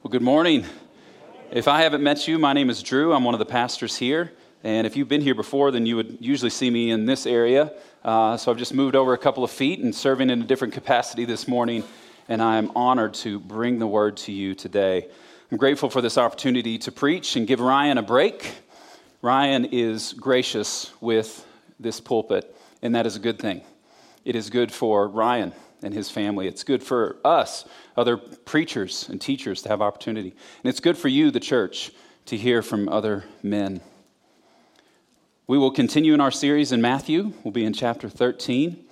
Well, good morning. If I haven't met you, my name is Drew. I'm one of the pastors here. And if you've been here before, then you would usually see me in this area. Uh, so I've just moved over a couple of feet and serving in a different capacity this morning. And I am honored to bring the word to you today. I'm grateful for this opportunity to preach and give Ryan a break. Ryan is gracious with this pulpit, and that is a good thing. It is good for Ryan and his family. It's good for us, other preachers and teachers, to have opportunity. And it's good for you, the church, to hear from other men. We will continue in our series in Matthew. We'll be in chapter 13.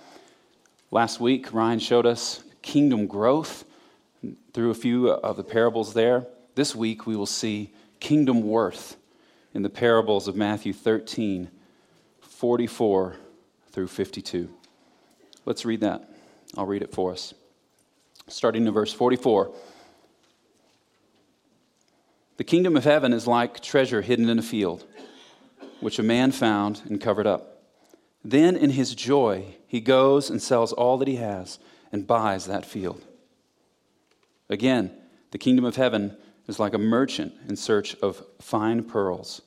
Last week, Ryan showed us kingdom growth through a few of the parables there. This week, we will see kingdom worth in the parables of Matthew 13, 44 through 52. Let's read that. I'll read it for us. Starting in verse 44. The kingdom of heaven is like treasure hidden in a field, which a man found and covered up. Then, in his joy, he goes and sells all that he has and buys that field. Again, the kingdom of heaven is like a merchant in search of fine pearls,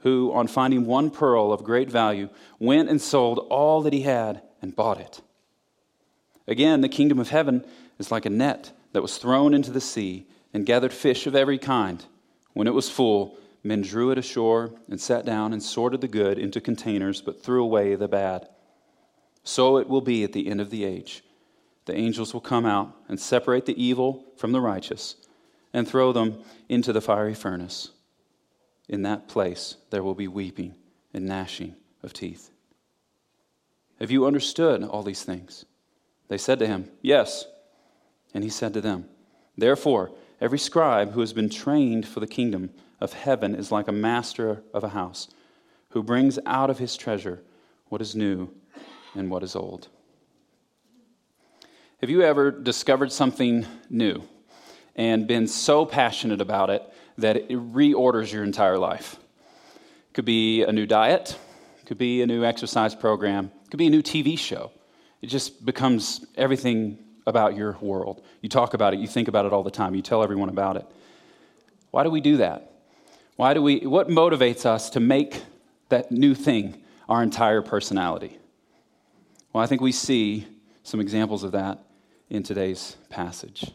who, on finding one pearl of great value, went and sold all that he had and bought it. Again, the kingdom of heaven is like a net that was thrown into the sea and gathered fish of every kind. When it was full, men drew it ashore and sat down and sorted the good into containers, but threw away the bad. So it will be at the end of the age. The angels will come out and separate the evil from the righteous and throw them into the fiery furnace. In that place there will be weeping and gnashing of teeth. Have you understood all these things? They said to him, Yes. And he said to them, Therefore, every scribe who has been trained for the kingdom of heaven is like a master of a house, who brings out of his treasure what is new and what is old. Have you ever discovered something new and been so passionate about it that it reorders your entire life? It could be a new diet, could be a new exercise program, could be a new TV show. It just becomes everything about your world. You talk about it, you think about it all the time, you tell everyone about it. Why do we do that? Why do we what motivates us to make that new thing our entire personality? Well, I think we see some examples of that in today's passage.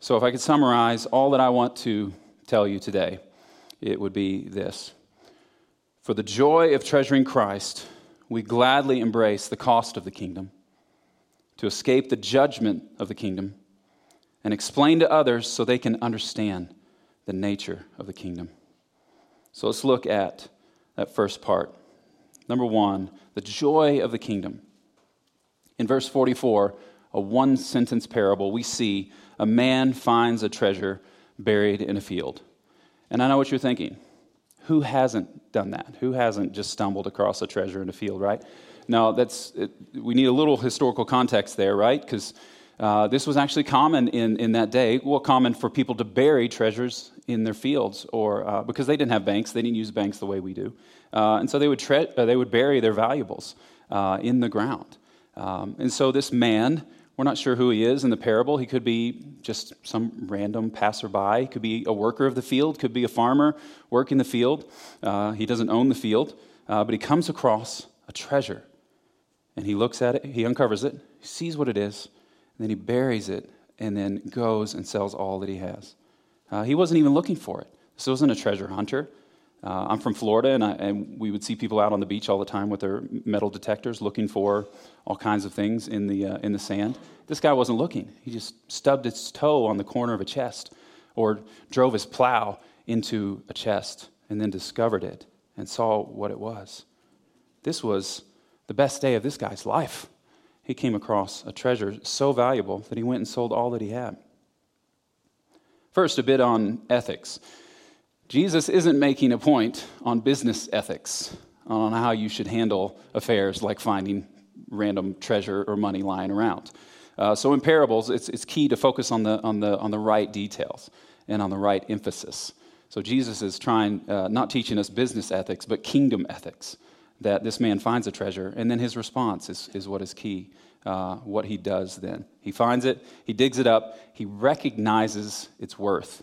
So if I could summarize all that I want to tell you today, it would be this. For the joy of treasuring Christ, we gladly embrace the cost of the kingdom to escape the judgment of the kingdom and explain to others so they can understand the nature of the kingdom. So let's look at that first part. Number one, the joy of the kingdom. In verse 44, a one sentence parable, we see a man finds a treasure buried in a field. And I know what you're thinking. Who hasn't done that? Who hasn't just stumbled across a treasure in a field, right? Now, that's, it, we need a little historical context there, right? Because uh, this was actually common in, in that day. Well, common for people to bury treasures in their fields, or uh, because they didn't have banks, they didn't use banks the way we do, uh, and so they would tre- uh, they would bury their valuables uh, in the ground. Um, and so this man we're not sure who he is in the parable. He could be just some random passerby. He could be a worker of the field. Could be a farmer working the field. Uh, he doesn't own the field, uh, but he comes across a treasure, and he looks at it. He uncovers it. He sees what it is, and then he buries it, and then goes and sells all that he has. Uh, he wasn't even looking for it. This wasn't a treasure hunter. Uh, I'm from Florida, and, I, and, we would see people out on the beach all the time with their metal detectors looking for all kinds of things in the, uh, in the sand. This guy wasn't looking. He just stubbed his toe on the corner of a chest or drove his plow into a chest and then discovered it and saw what it was. This was the best day of this guy's life. He came across a treasure so valuable that he went and sold all that he had. First, a bit on ethics. Jesus isn't making a point on business ethics, on how you should handle affairs like finding random treasure or money lying around. Uh, so in parables, it's, it's key to focus on the, on, the, on the right details and on the right emphasis. So Jesus is trying, uh, not teaching us business ethics, but kingdom ethics. That this man finds a treasure, and then his response is, is what is key uh, what he does then. He finds it, he digs it up, he recognizes its worth.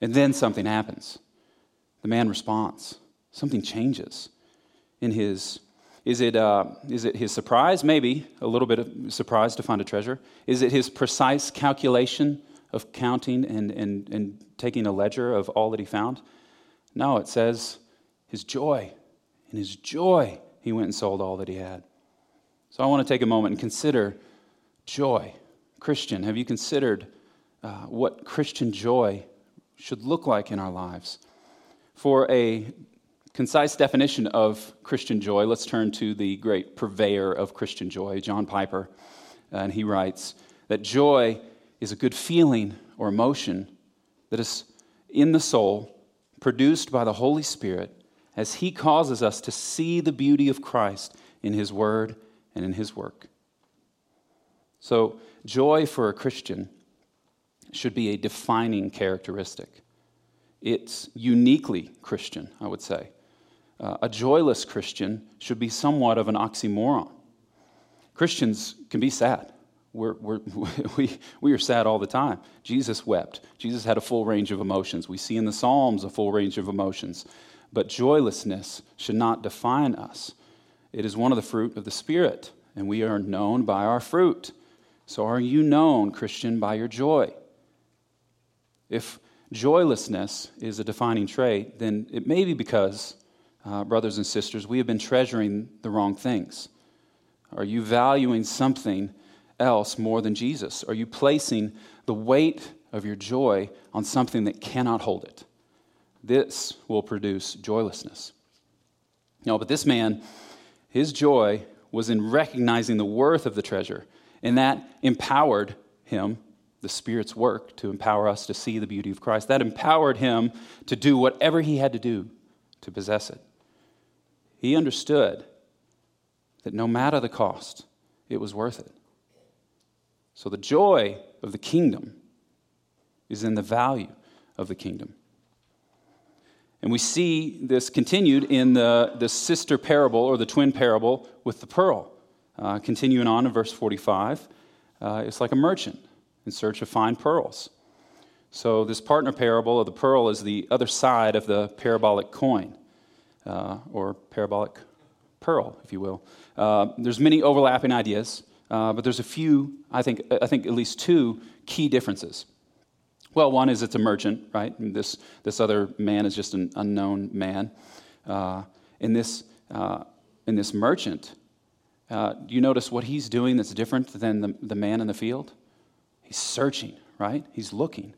And then something happens. The man responds. Something changes in his. Is it, uh, is it his surprise? Maybe a little bit of surprise to find a treasure. Is it his precise calculation of counting and, and, and taking a ledger of all that he found? No, it says his joy. In his joy, he went and sold all that he had. So I want to take a moment and consider joy. Christian, have you considered uh, what Christian joy should look like in our lives? For a concise definition of Christian joy, let's turn to the great purveyor of Christian joy, John Piper. Uh, and he writes that joy is a good feeling or emotion that is in the soul, produced by the Holy Spirit, as he causes us to see the beauty of Christ in his word and in his work. So, joy for a Christian should be a defining characteristic. It's uniquely Christian, I would say. Uh, a joyless Christian should be somewhat of an oxymoron. Christians can be sad. We're, we're, we, we are sad all the time. Jesus wept. Jesus had a full range of emotions. We see in the Psalms a full range of emotions. But joylessness should not define us. It is one of the fruit of the Spirit, and we are known by our fruit. So, are you known, Christian, by your joy? If joylessness is a defining trait, then it may be because, uh, brothers and sisters, we have been treasuring the wrong things. Are you valuing something else more than Jesus? Are you placing the weight of your joy on something that cannot hold it? This will produce joylessness. No, but this man, his joy was in recognizing the worth of the treasure, and that empowered him, the Spirit's work, to empower us to see the beauty of Christ. That empowered him to do whatever he had to do to possess it. He understood that no matter the cost, it was worth it. So the joy of the kingdom is in the value of the kingdom. And we see this continued in the, the sister parable or the twin parable with the pearl. Uh, continuing on in verse 45, uh, it's like a merchant in search of fine pearls. So, this partner parable of the pearl is the other side of the parabolic coin, uh, or parabolic pearl, if you will. Uh, there's many overlapping ideas, uh, but there's a few, I think, I think at least two key differences. Well, one is it's a merchant, right? And this, this other man is just an unknown man. Uh, in, this, uh, in this merchant, uh, do you notice what he's doing that's different than the, the man in the field? He's searching, right? He's looking.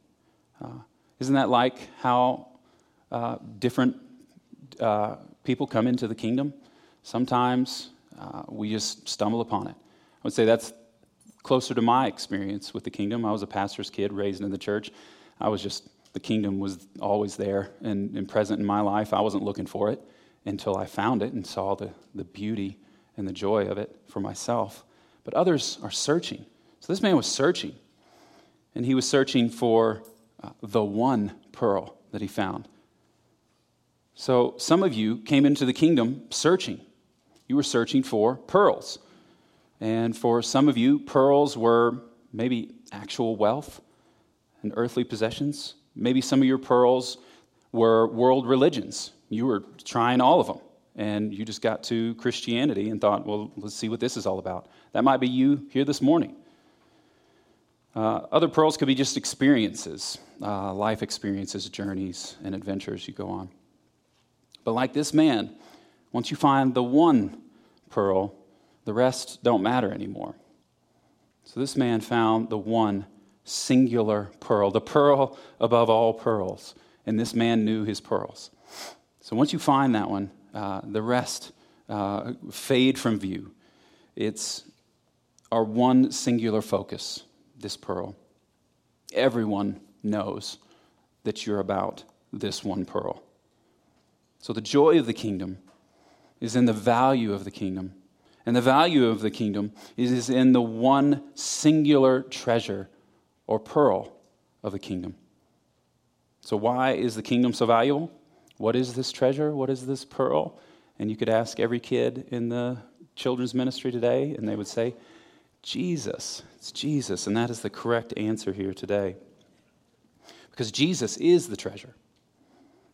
Uh, isn't that like how uh, different uh, people come into the kingdom? Sometimes we just stumble upon it. I would say that's closer to my experience with the kingdom. I was a pastor's kid raised in the church. I was just, the kingdom was always there and, and present in my life. I wasn't looking for it until I found it and saw the, the beauty and the joy of it for myself. But others are searching. So this man was searching, and he was searching for uh, the one pearl that he found. So some of you came into the kingdom searching. You were searching for pearls. And for some of you, pearls were maybe actual wealth and earthly possessions. Maybe some of your pearls were world religions. You were trying all of them, and you just got to Christianity and thought, well, let's see what this is all about. That might be you here this morning. Uh, other pearls could be just experiences, uh, life experiences, journeys, and adventures you go on. But like this man, once you find the one pearl, the rest don't matter anymore. So this man found the one singular pearl, the pearl above all pearls. And this man knew his pearls. So once you find that one, uh, the rest uh, fade from view. It's our one singular focus, this pearl. Everyone knows that you're about this one pearl. So the joy of the kingdom is in the value of the kingdom and the value of the kingdom is in the one singular treasure or pearl of the kingdom. So, why is the kingdom so valuable? What is this treasure? What is this pearl? And you could ask every kid in the children's ministry today, and they would say, Jesus. It's Jesus, and that is the correct answer here today. Because Jesus is the treasure,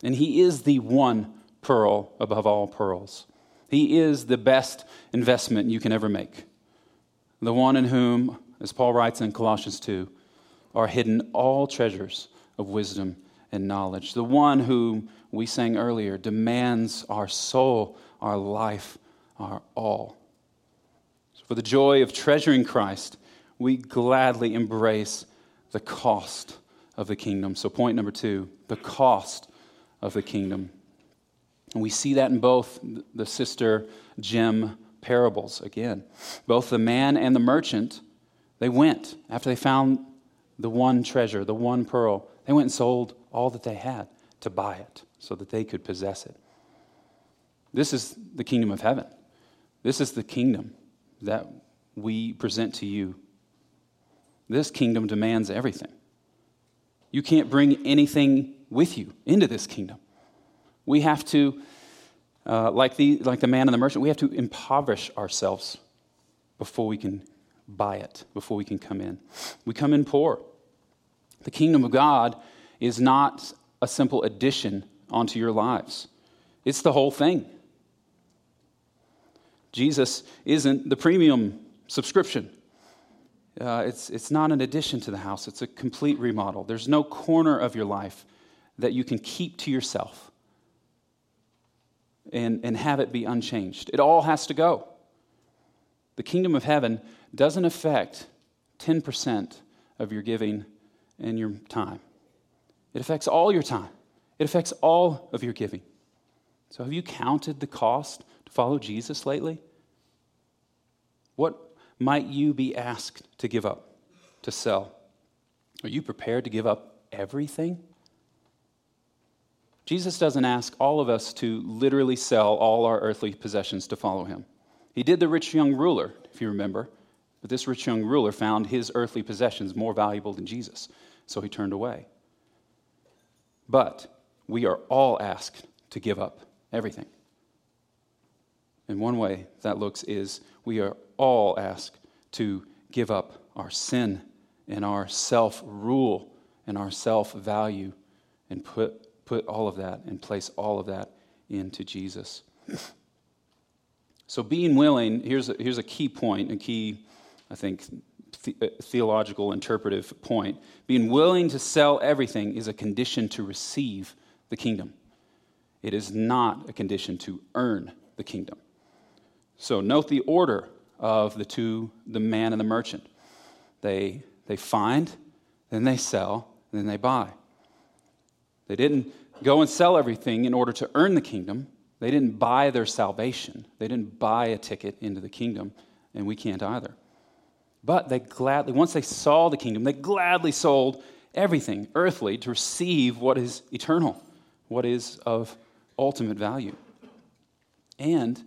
and He is the one pearl above all pearls. He is the best investment you can ever make. The one in whom, as Paul writes in Colossians 2, are hidden all treasures of wisdom and knowledge. The one whom we sang earlier demands our soul, our life, our all. For the joy of treasuring Christ, we gladly embrace the cost of the kingdom. So, point number two the cost of the kingdom. And we see that in both the sister gem parables again. Both the man and the merchant, they went after they found the one treasure, the one pearl. They went and sold all that they had to buy it so that they could possess it. This is the kingdom of heaven. This is the kingdom that we present to you. This kingdom demands everything. You can't bring anything with you into this kingdom. We have to, uh, like, the, like the man and the merchant, we have to impoverish ourselves before we can buy it, before we can come in. We come in poor. The kingdom of God is not a simple addition onto your lives, it's the whole thing. Jesus isn't the premium subscription. Uh, it's, it's not an addition to the house, it's a complete remodel. There's no corner of your life that you can keep to yourself and, and have it be unchanged. It all has to go. The kingdom of heaven doesn't affect 10% of your giving and your time, it affects all your time, it affects all of your giving. So, have you counted the cost follow Jesus lately? What might you be asked to give up, to sell? Are you prepared to give up everything? Jesus doesn't ask all of us to literally sell all our earthly possessions to follow him. He did the rich young ruler, if you remember, but this rich young ruler found his earthly possessions more valuable than Jesus, so he turned away. But we are all asked to give up everything. And one way that looks is we are all asked to give up our sin and our self rule and our self value and put put all of that and place all of that into Jesus. So, being willing, here's a, here's a key point, a key, I think, the, uh, theological, interpretive point. Being willing to sell everything is a condition to receive the kingdom, it is not a condition to earn the kingdom. So, note the order of the two, the man and the merchant. They, they find, then they sell, then they buy. They didn't go and sell everything in order to earn the kingdom. They didn't buy their salvation. They didn't buy a ticket into the kingdom, and we can't either. But they gladly, once they saw the kingdom, they gladly sold everything earthly to receive what is eternal, what is of ultimate value. And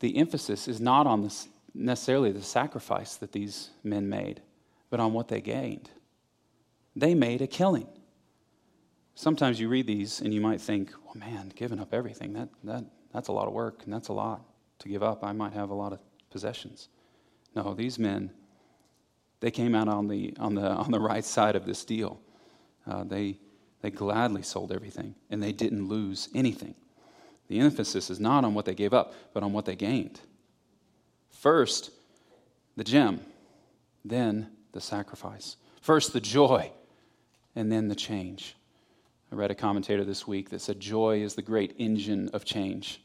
the emphasis is not on this, necessarily the sacrifice that these men made, but on what they gained. They made a killing sometimes you read these and you might think, well, man, giving up everything, that, that, that's a lot of work and that's a lot to give up. I might have a lot of possessions. No, these men, they came out on the, on the, on the right side of this deal. Uh, they, they gladly sold everything and they didn't lose anything. The emphasis is not on what they gave up, but on what they gained. First, the gem, then the sacrifice. First, the joy, and then the change. I read a commentator this week that said joy is the great engine of change.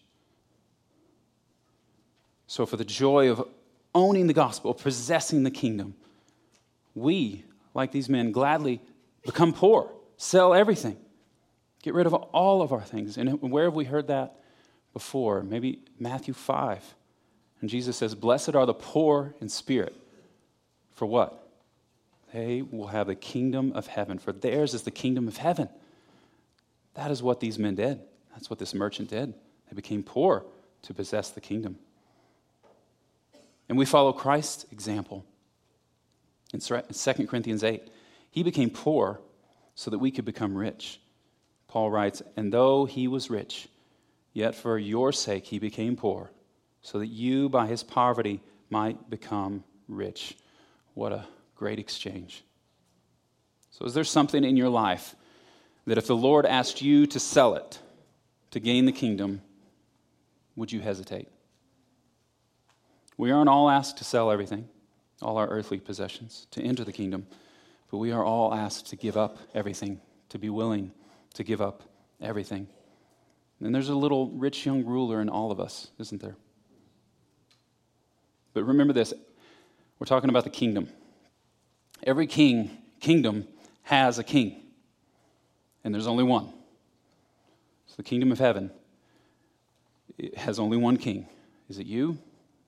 So, for the joy of owning the gospel, possessing the kingdom, we, like these men, gladly become poor, sell everything, get rid of all of our things. And where have we heard that before? Maybe Matthew 5. And Jesus says, Blessed are the poor in spirit. For what? They will have the kingdom of heaven, for theirs is the kingdom of heaven. That is what these men did. That's what this merchant did. They became poor to possess the kingdom. And we follow Christ's example. In 2 Corinthians 8, he became poor so that we could become rich. Paul writes, And though he was rich, yet for your sake he became poor, so that you by his poverty might become rich. What a great exchange. So, is there something in your life that if the Lord asked you to sell it to gain the kingdom, would you hesitate? We aren't all asked to sell everything, all our earthly possessions, to enter the kingdom, but we are all asked to give up everything, to be willing to give up everything. And there's a little rich young ruler in all of us, isn't there? But remember this we're talking about the kingdom. Every king, kingdom has a king, and there's only one. So the kingdom of heaven has only one king. Is it you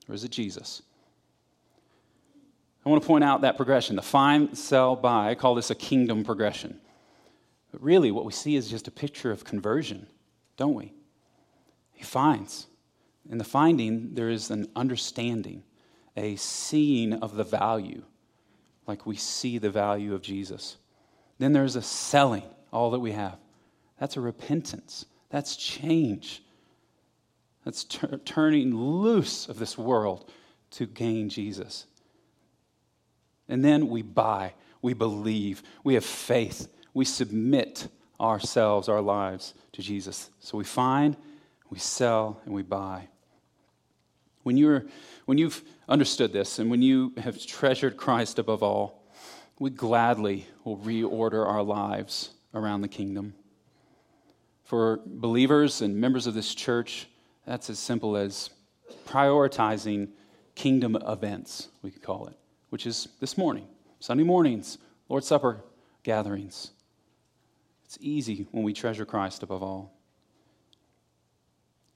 or is it Jesus? I want to point out that progression the find, sell, buy. I call this a kingdom progression. But really, what we see is just a picture of conversion, don't we? He finds. In the finding, there is an understanding, a seeing of the value, like we see the value of Jesus. Then there's a selling all that we have. That's a repentance. That's change. That's tur- turning loose of this world to gain Jesus. And then we buy, we believe, we have faith, we submit ourselves, our lives to Jesus. So we find, we sell, and we buy. When, you're, when you've understood this and when you have treasured Christ above all, we gladly will reorder our lives around the kingdom. For believers and members of this church, that's as simple as prioritizing kingdom events, we could call it, which is this morning, Sunday mornings, Lord's Supper gatherings. It's easy when we treasure Christ above all.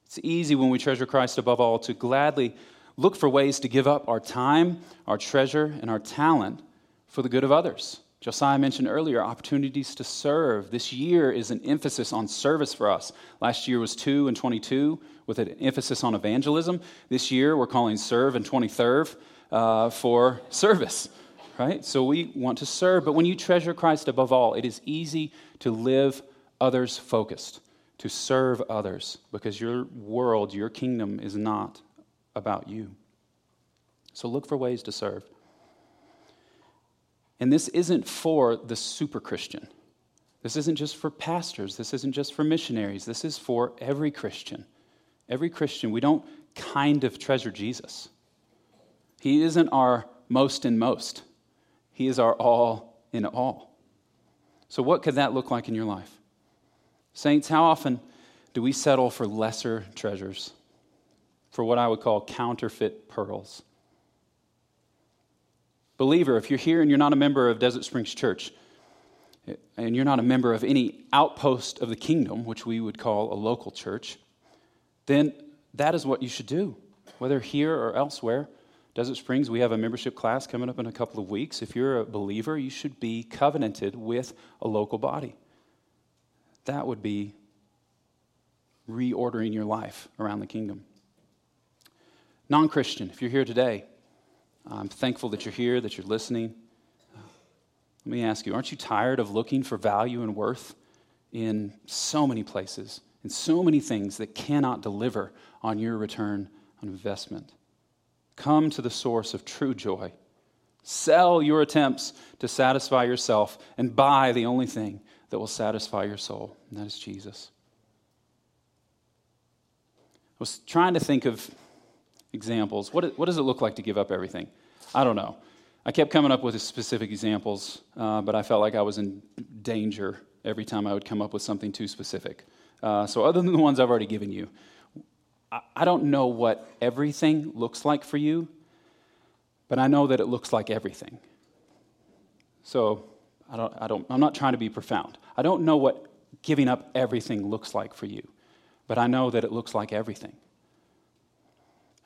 It's easy when we treasure Christ above all to gladly look for ways to give up our time, our treasure, and our talent for the good of others. Josiah mentioned earlier opportunities to serve. This year is an emphasis on service for us. Last year was 2 and 22 with an emphasis on evangelism. This year we're calling serve and 23rd uh, for service, right? So we want to serve. But when you treasure Christ above all, it is easy to live others focused, to serve others, because your world, your kingdom is not about you. So look for ways to serve. And this isn't for the super Christian. This isn't just for pastors. This isn't just for missionaries. This is for every Christian. Every Christian, we don't kind of treasure Jesus. He isn't our most and most, He is our all in all. So, what could that look like in your life? Saints, how often do we settle for lesser treasures, for what I would call counterfeit pearls? Believer, if you're here and you're not a member of Desert Springs Church, and you're not a member of any outpost of the kingdom, which we would call a local church, then that is what you should do, whether here or elsewhere. Desert Springs, we have a membership class coming up in a couple of weeks. If you're a believer, you should be covenanted with a local body. That would be reordering your life around the kingdom. Non Christian, if you're here today, I'm thankful that you're here, that you're listening. Let me ask you aren't you tired of looking for value and worth in so many places, in so many things that cannot deliver on your return on investment? Come to the source of true joy. Sell your attempts to satisfy yourself and buy the only thing that will satisfy your soul, and that is Jesus. I was trying to think of examples. What, what does it look like to give up everything? I don't know. I kept coming up with specific examples, uh, but I felt like I was in danger every time I would come up with something too specific. Uh, so, other than the ones I've already given you, I, don't know what everything looks like for you, but I know that it looks like everything. So, I don't, I don't, I'm not trying to be profound. I don't know what giving up everything looks like for you, but I know that it looks like everything.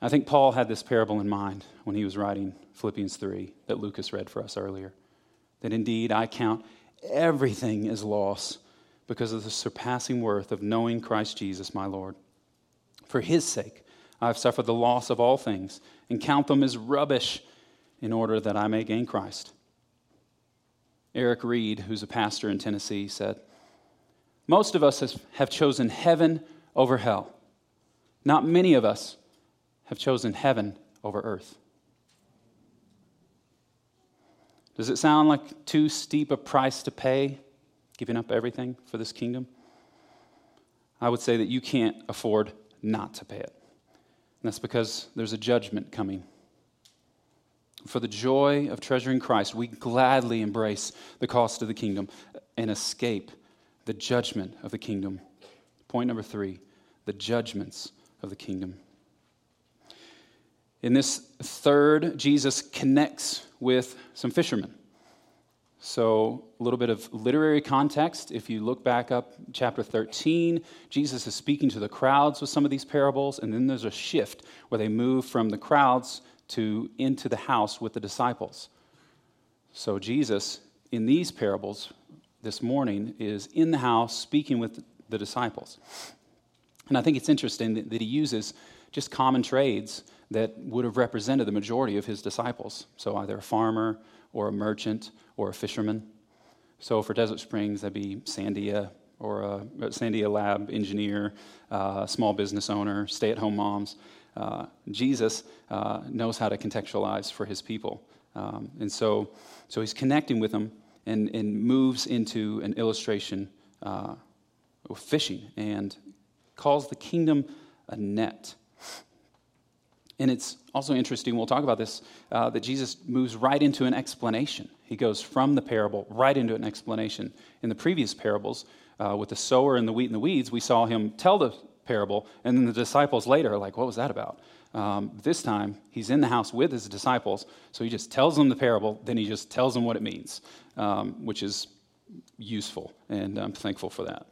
I think Paul had this parable in mind when he was writing Philippians 3 that Lucas read for us earlier. That indeed I count everything as loss because of the surpassing worth of knowing Christ Jesus, my Lord. For his sake, I have suffered the loss of all things and count them as rubbish in order that I may gain Christ. Eric Reed, who's a pastor in Tennessee, said, Most of us have chosen heaven over hell. Not many of us have chosen heaven over earth. Does it sound like too steep a price to pay, giving up everything for this kingdom? I would say that you can't afford not to pay it. And that's because there's a judgment coming. For the joy of treasuring Christ, we gladly embrace the cost of the kingdom and escape the judgment of the kingdom. Point number three the judgments of the kingdom. In this third, Jesus connects with some fishermen. So, a little bit of literary context. If you look back up chapter 13, Jesus is speaking to the crowds with some of these parables, and then there's a shift where they move from the crowds to into the house with the disciples. So, Jesus, in these parables this morning, is in the house speaking with the disciples. And I think it's interesting that, he uses just common trades that would have represented the majority of his disciples. So, either a farmer or a merchant or a fisherman. So, for Desert Springs, that'd be Sandia or a, Sandia lab engineer, uh, small business owner, stay at home moms. Uh, Jesus uh, knows how to contextualize for his people. Um, and so, so he's connecting with them and, and moves into an illustration uh, of fishing and calls the kingdom a net. And it's also interesting, we'll talk about this, uh, that Jesus moves right into an explanation. He goes from the parable right into an explanation. In the previous parables, uh, with the sower and the wheat and the weeds, we saw him tell the parable, and then the disciples later are like, What was that about? Um, this time, he's in the house with his disciples, so he just tells them the parable, then he just tells them what it means, um, which is useful, and I'm thankful for that.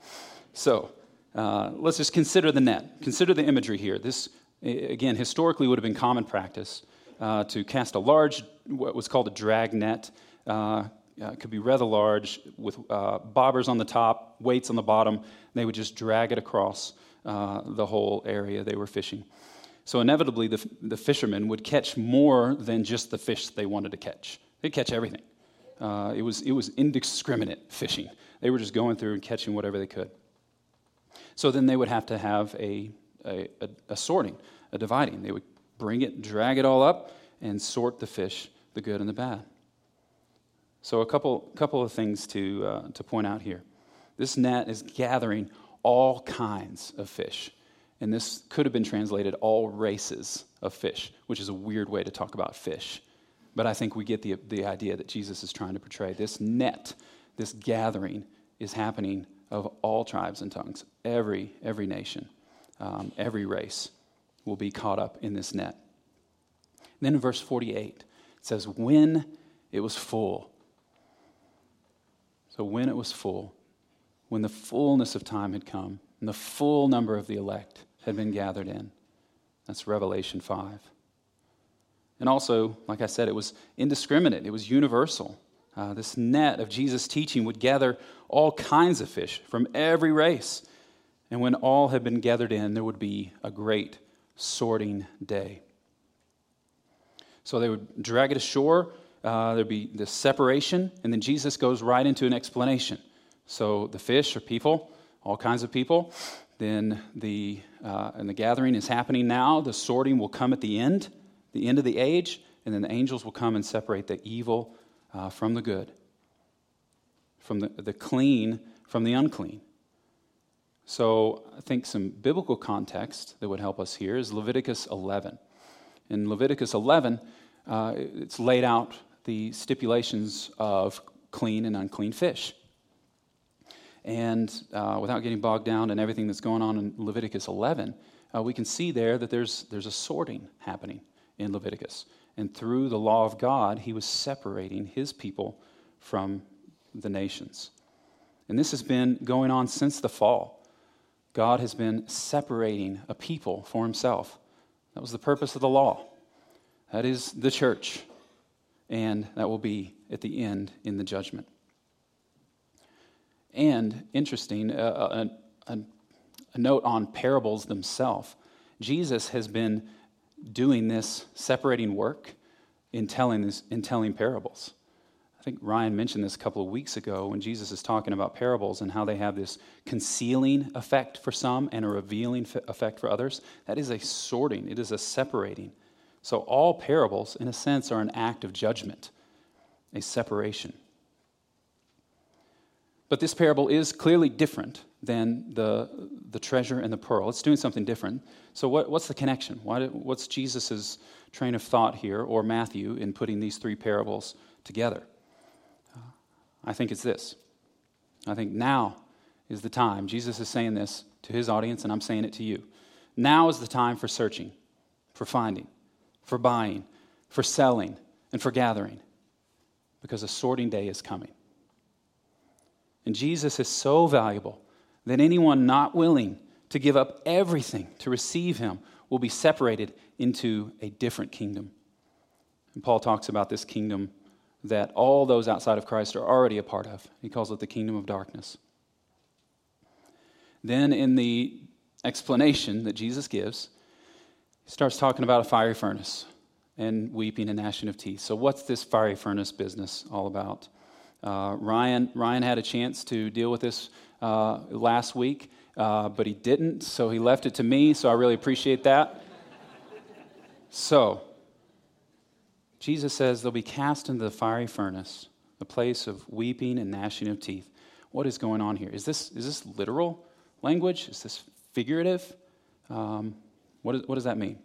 So, uh, let's just consider the net. Consider the imagery here. This again, historically would have been common practice uh, to cast a large, what was called a drag net. Uh, uh, could be rather large with uh, bobbers on the top, weights on the bottom. They would just drag it across uh, the whole area they were fishing. So, inevitably, the, the fishermen would catch more than just the fish they wanted to catch. They'd catch everything. Uh, it, was, it was indiscriminate fishing. They were just going through and catching whatever they could. So then they would have to have a a, a, a sorting, a dividing. They would bring it, drag it all up, and sort the fish, the good and the bad. So, a couple, couple of things to, uh, to point out here. This net is gathering all kinds of fish. And this could have been translated all races of fish, which is a weird way to talk about fish. But I think we get the, the idea that Jesus is trying to portray. This net, this gathering, is happening of all tribes and tongues, every, every nation um, every race will be caught up in this net. And then in verse 48, it says, When it was full. So, when it was full, when the fullness of time had come, and the full number of the elect had been gathered in. That's Revelation 5. And also, like I said, it was indiscriminate, it was universal. Uh, this net of Jesus' teaching would gather all kinds of fish from every race and when all had been gathered in, there would be a great sorting day. So they would drag it ashore. Uh, there'd be this separation, and then Jesus goes right into an explanation. So the fish are people, all kinds of people. Then the uh, and the gathering is happening now. The sorting will come at the end, the end of the age, and then the angels will come and separate the evil uh, from the good, from the, the clean from the unclean. So I think some biblical context that would help us here is Leviticus 11. In Leviticus 11, uh, it's laid out the stipulations of clean and unclean fish. And uh, without getting bogged down in everything that's going on in Leviticus 11, uh, we can see there that there's, there's a sorting happening in Leviticus. And through the law of God, he was separating his people from the nations. And this has been going on since the fall. God has been separating a people for himself. That was the purpose of the law. That is the church. And that will be at the end in the judgment. And interesting, uh, a, a, a note on parables themselves. Jesus has been doing this separating work in telling, this, in telling parables. I think Ryan mentioned this a couple of weeks ago when Jesus is talking about parables and how they have this concealing effect for some and a revealing effect for others. That is a sorting, it is a separating. So, all parables, in a sense, are an act of judgment. a separation. But this parable is clearly different than the, the treasure and the pearl. It's doing something different. So, what, what's the connection? Why, what's Jesus' train of thought here, or Matthew, in putting these three parables together? I think it's this. I think now is the time. Jesus is saying this to his audience, and I'm saying it to you. Now is the time for searching, for finding, for buying, for selling, and for gathering, because a sorting day is coming. And Jesus is so valuable that anyone not willing to give up everything to receive him will be separated into a different kingdom. And Paul talks about this kingdom that all those outside of Christ are already a part of. He calls it the kingdom of darkness. Then, in the explanation that Jesus gives, he starts talking about a fiery furnace and weeping and gnashing of teeth. So, what's this fiery furnace business all about? Uh, Ryan, Ryan had a chance to deal with this uh, last week, uh, but he didn't, so he left it to me, so I really appreciate that. so, Jesus says they'll be cast into the fiery furnace, a place of weeping and gnashing of teeth. What is going on here? Is this, is this literal language? Is this figurative? Um, what, is, what does that mean?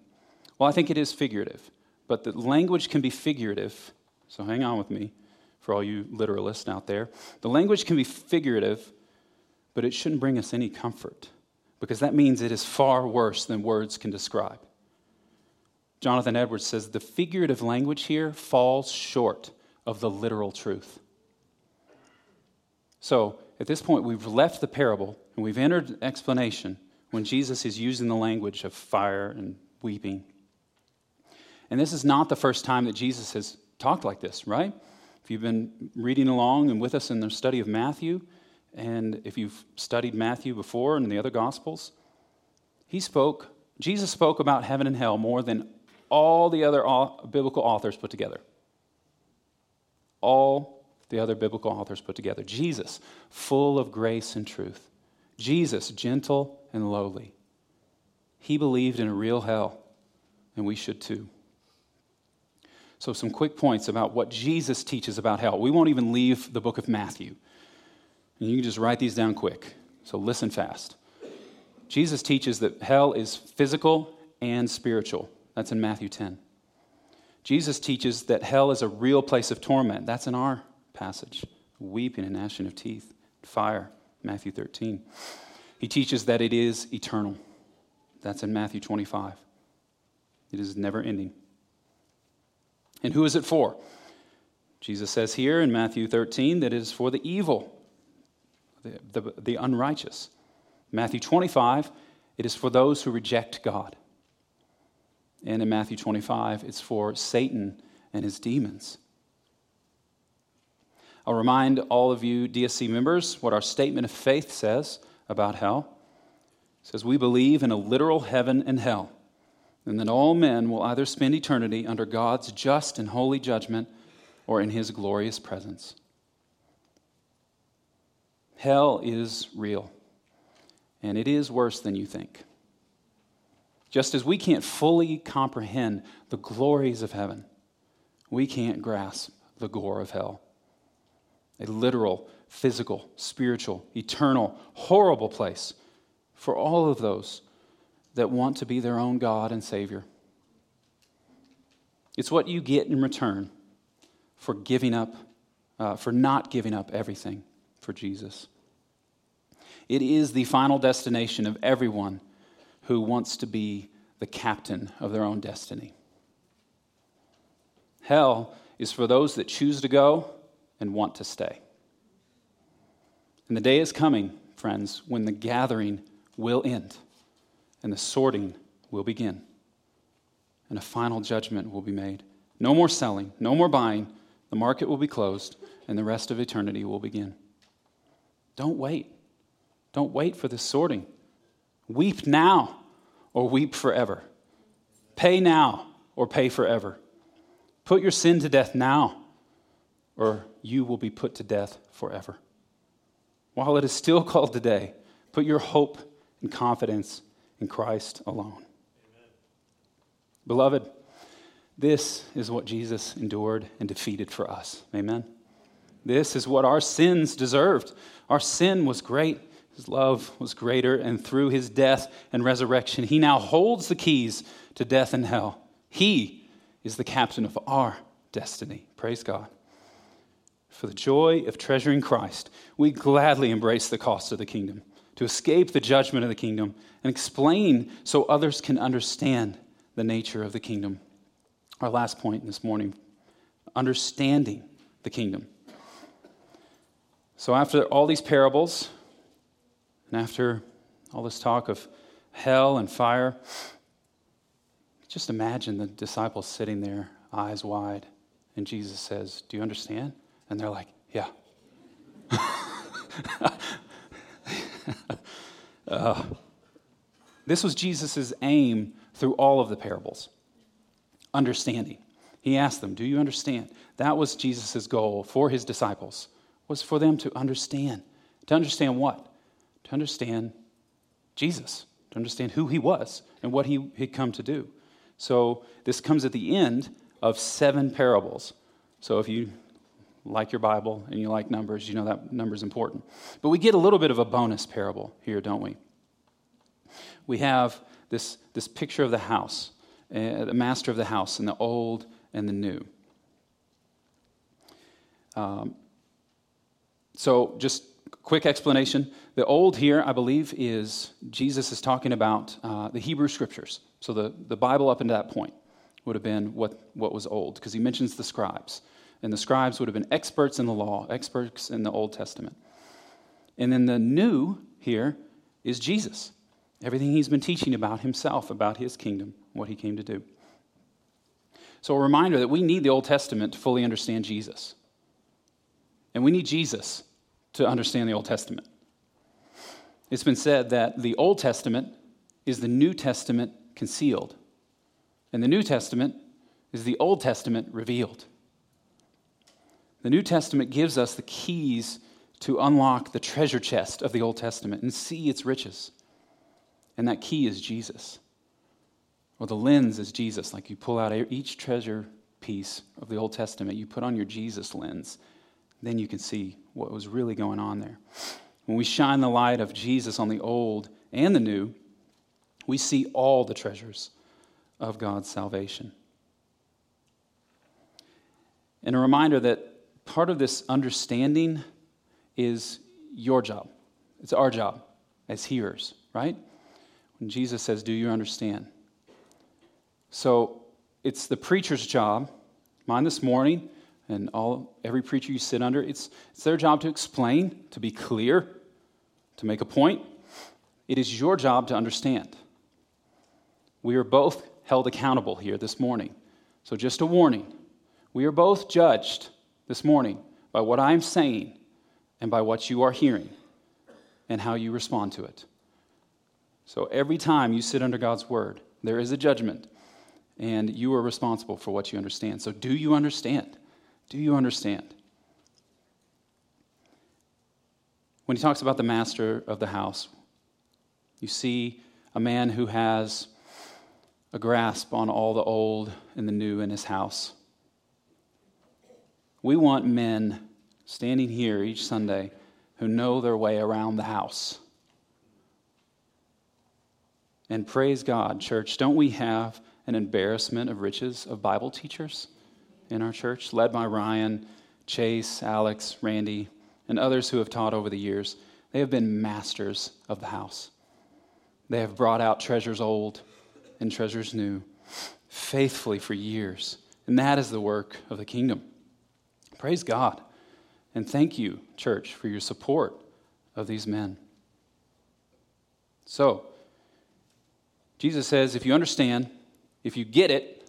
Well, I think it is figurative, but the language can be figurative, so hang on with me for all you literalists out there. The language can be figurative, but it shouldn't bring us any comfort because that means it is far worse than words can describe. Jonathan Edwards says the figurative language here falls short of the literal truth. So, at this point, we've left the parable and we've entered explanation when Jesus is using the language of fire and weeping. And this is not the first time that Jesus has talked like this, right? If you've been reading along and with us in the study of Matthew, and if you've studied Matthew before and the other Gospels, he spoke, Jesus spoke about heaven and hell more than all the other biblical authors put together. All the other biblical authors put together. Jesus, full of grace and truth. Jesus, gentle and lowly. He believed in a real hell, and we should too. So, some quick points about what Jesus teaches about hell. We won't even leave the book of Matthew. And you can just write these down quick. So, listen fast. Jesus teaches that hell is physical and spiritual. That's in Matthew 10. Jesus teaches that hell is a real place of torment. That's in our passage weeping and gnashing of teeth, fire, Matthew 13. He teaches that it is eternal. That's in Matthew 25. It is never ending. And who is it for? Jesus says here in Matthew 13 that it is for the evil, the, the, the unrighteous. Matthew 25, it is for those who reject God. And in Matthew 25, it's for Satan and his demons. I'll remind all of you DSC members what our statement of faith says about hell. It says, We believe in a literal heaven and hell, and that all men will either spend eternity under God's just and holy judgment or in his glorious presence. Hell is real, and it is worse than you think. Just as we can't fully comprehend the glories of heaven, we can't grasp the gore of hell. A literal, physical, spiritual, eternal, horrible place for all of those that want to be their own God and Savior. It's what you get in return for giving up, uh, for not giving up everything for Jesus. It is the final destination of everyone who wants to be the captain of their own destiny. Hell is for those that choose to go and want to stay. And the day is coming, friends, when the gathering will end and the sorting will begin and a final judgment will be made. No more selling, no more buying. The market will be closed and the rest of eternity will begin. Don't wait. Don't wait for the sorting. Weep now or weep forever. Pay now or pay forever. Put your sin to death now or you will be put to death forever. While it is still called today, put your hope and confidence in Christ alone. Amen. Beloved, This is what Jesus endured and defeated for us. Amen. This is what our sins deserved. Our sin was great, His love was greater, and through His death and resurrection, He now holds the keys to death and hell. He is the captain of our destiny. Praise God. For the joy of treasuring Christ, we gladly embrace the cost of the kingdom to escape the judgment of the kingdom and explain so others can understand the nature of the kingdom. Our last point this morning understanding the kingdom. So, after all these parables, and after all this talk of hell and fire, just imagine the disciples sitting there, eyes wide, and Jesus says, Do you understand? And they're like, Yeah. uh, this was Jesus' aim through all of the parables understanding. He asked them, Do you understand? That was Jesus' goal for his disciples was for them to understand. To understand what? To understand Jesus, to understand who he was and what he had come to do. So this comes at the end of seven parables. So if you like your Bible and you like numbers, you know that number is important. But we get a little bit of a bonus parable here, don't we? We have this, this picture of the house, uh, the master of the house, and the old and the new. Um, so, just quick explanation. The old here, I believe, is Jesus is talking about uh, the Hebrew scriptures. So, the, the Bible up until that point would have been what, what was old, because he mentions the scribes. And the scribes would have been experts in the law, experts in the Old Testament. And then the new here is Jesus. Everything he's been teaching about himself, about his kingdom, what he came to do. So, a reminder that we need the Old Testament to fully understand Jesus. And we need Jesus to understand the Old Testament. It's been said that the Old Testament is the New Testament concealed, and the New Testament is the Old Testament revealed. The New Testament gives us the keys to unlock the treasure chest of the Old Testament and see its riches. And that key is Jesus. Or the lens is Jesus. Like you pull out each treasure piece of the Old Testament, you put on your Jesus lens, then you can see what was really going on there. When we shine the light of Jesus on the old and the new, we see all the treasures of God's salvation. And a reminder that part of this understanding is your job. It's our job as hearers, right? When Jesus says, Do you understand? So it's the preacher's job, mine this morning, and all every preacher you sit under, it's, it's their job to explain, to be clear, to make a point. It is your job to understand. We are both held accountable here this morning. So, just a warning we are both judged this morning by what I'm saying and by what you are hearing and how you respond to it. So, every time you sit under God's word, there is a judgment, and you are responsible for what you understand. So, do you understand? Do you understand? When he talks about the master of the house, you see a man who has a grasp on all the old and the new in his house. We want men standing here each Sunday who know their way around the house. And praise God, church, don't we have an embarrassment of riches of Bible teachers? In our church, led by Ryan, Chase, Alex, Randy, and others who have taught over the years. They have been masters of the house. They have brought out treasures old and treasures new faithfully for years. And that is the work of the kingdom. Praise God. And thank you, church, for your support of these men. So, Jesus says if you understand, if you get it,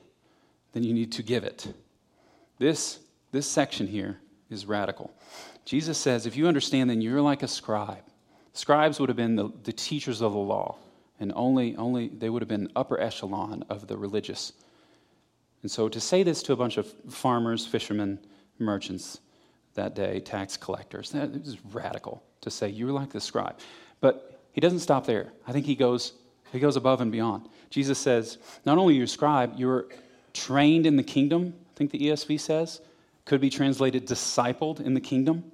then you need to give it. This, this section here is radical. Jesus says, if you understand, then you're like a scribe. Scribes would have been the, the teachers of the law, and only, only they would have been upper echelon of the religious. And so to say this to a bunch of farmers, fishermen, merchants that day, tax collectors, that is radical to say you're like the scribe. But he doesn't stop there. I think he goes, he goes above and beyond. Jesus says, not only are you a scribe, you're trained in the kingdom, Think the ESV says, could be translated discipled in the kingdom.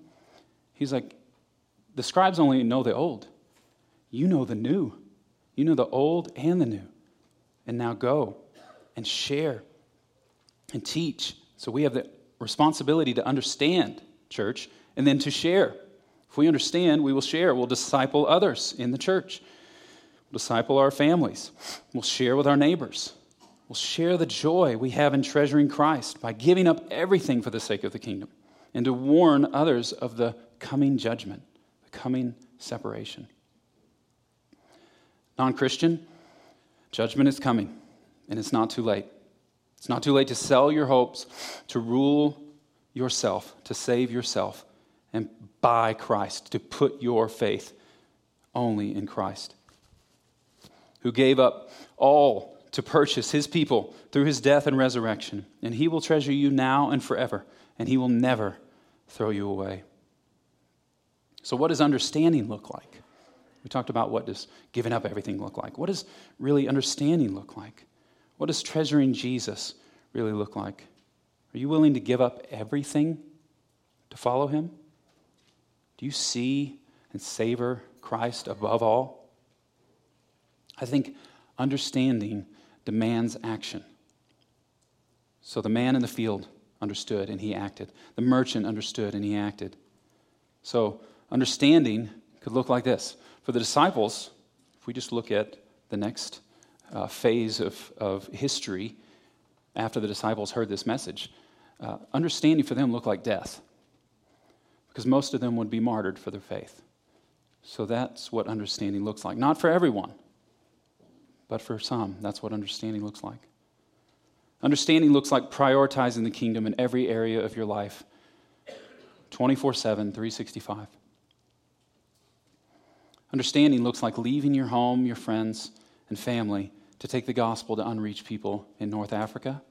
He's like, the scribes only know the old. You know the new. You know the old and the new. And now go and share and teach. So we have the responsibility to understand, church, and then to share. If we understand, we will share. We'll disciple others in the church. We'll disciple our families. We'll share with our neighbors. We'll share the joy we have in treasuring Christ by giving up everything for the sake of the kingdom and to warn others of the coming judgment, the coming separation. Non Christian, judgment is coming, and it's not too late. It's not too late to sell your hopes, to rule yourself, to save yourself, and buy Christ, to put your faith only in Christ, who gave up all to purchase his people through his death and resurrection. And he will treasure you now and forever, and he will never throw you away. So, what does understanding look like? We talked about what does giving up everything look like. What does really understanding look like? What does treasuring Jesus really look like? Are you willing to give up everything to follow him? Do you see and savor Christ above all? I think understanding demands action. So the man in the field understood and he acted. The merchant understood and he acted. So understanding could look like this. For the disciples, if we just look at the next uh, phase of, of history after the disciples heard this message, uh, understanding for them looked like death because most of them would be martyred for their faith. So that's what understanding looks like. Not for everyone, but for some, that's what understanding looks like. Understanding looks like prioritizing the kingdom in every area of your life 24 7, 365. Understanding looks like leaving your home, your friends, and family to take the gospel to unreached people in North Africa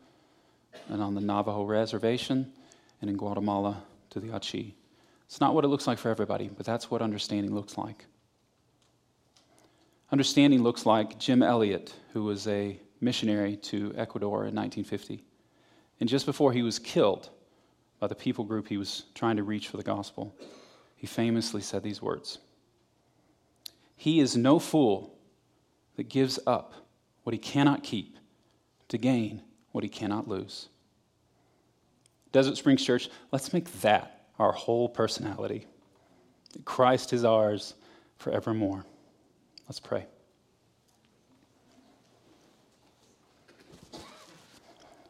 and on the Navajo reservation and in Guatemala to the Achi. It's not what it looks like for everybody, but that's what understanding looks like. Understanding looks like Jim Elliot, who was a missionary to Ecuador in 1950. And just before he was killed by the people group he was trying to reach for the gospel, he famously said these words He is no fool that gives up what he cannot keep to gain what he cannot lose. Desert Springs Church, let's make that our whole personality. Christ is ours forevermore. Let's pray.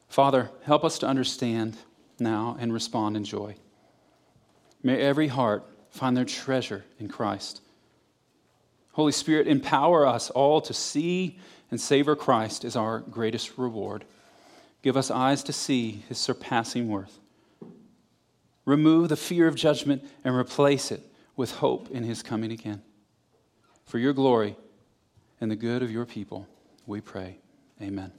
Father, help us to understand now and respond in joy. May every heart find their treasure in Christ. Holy Spirit, empower us all to see and savor Christ as our greatest reward. Give us eyes to see his surpassing worth. Remove the fear of judgment and replace it with hope in his coming again. For your glory and the good of your people, we pray. Amen.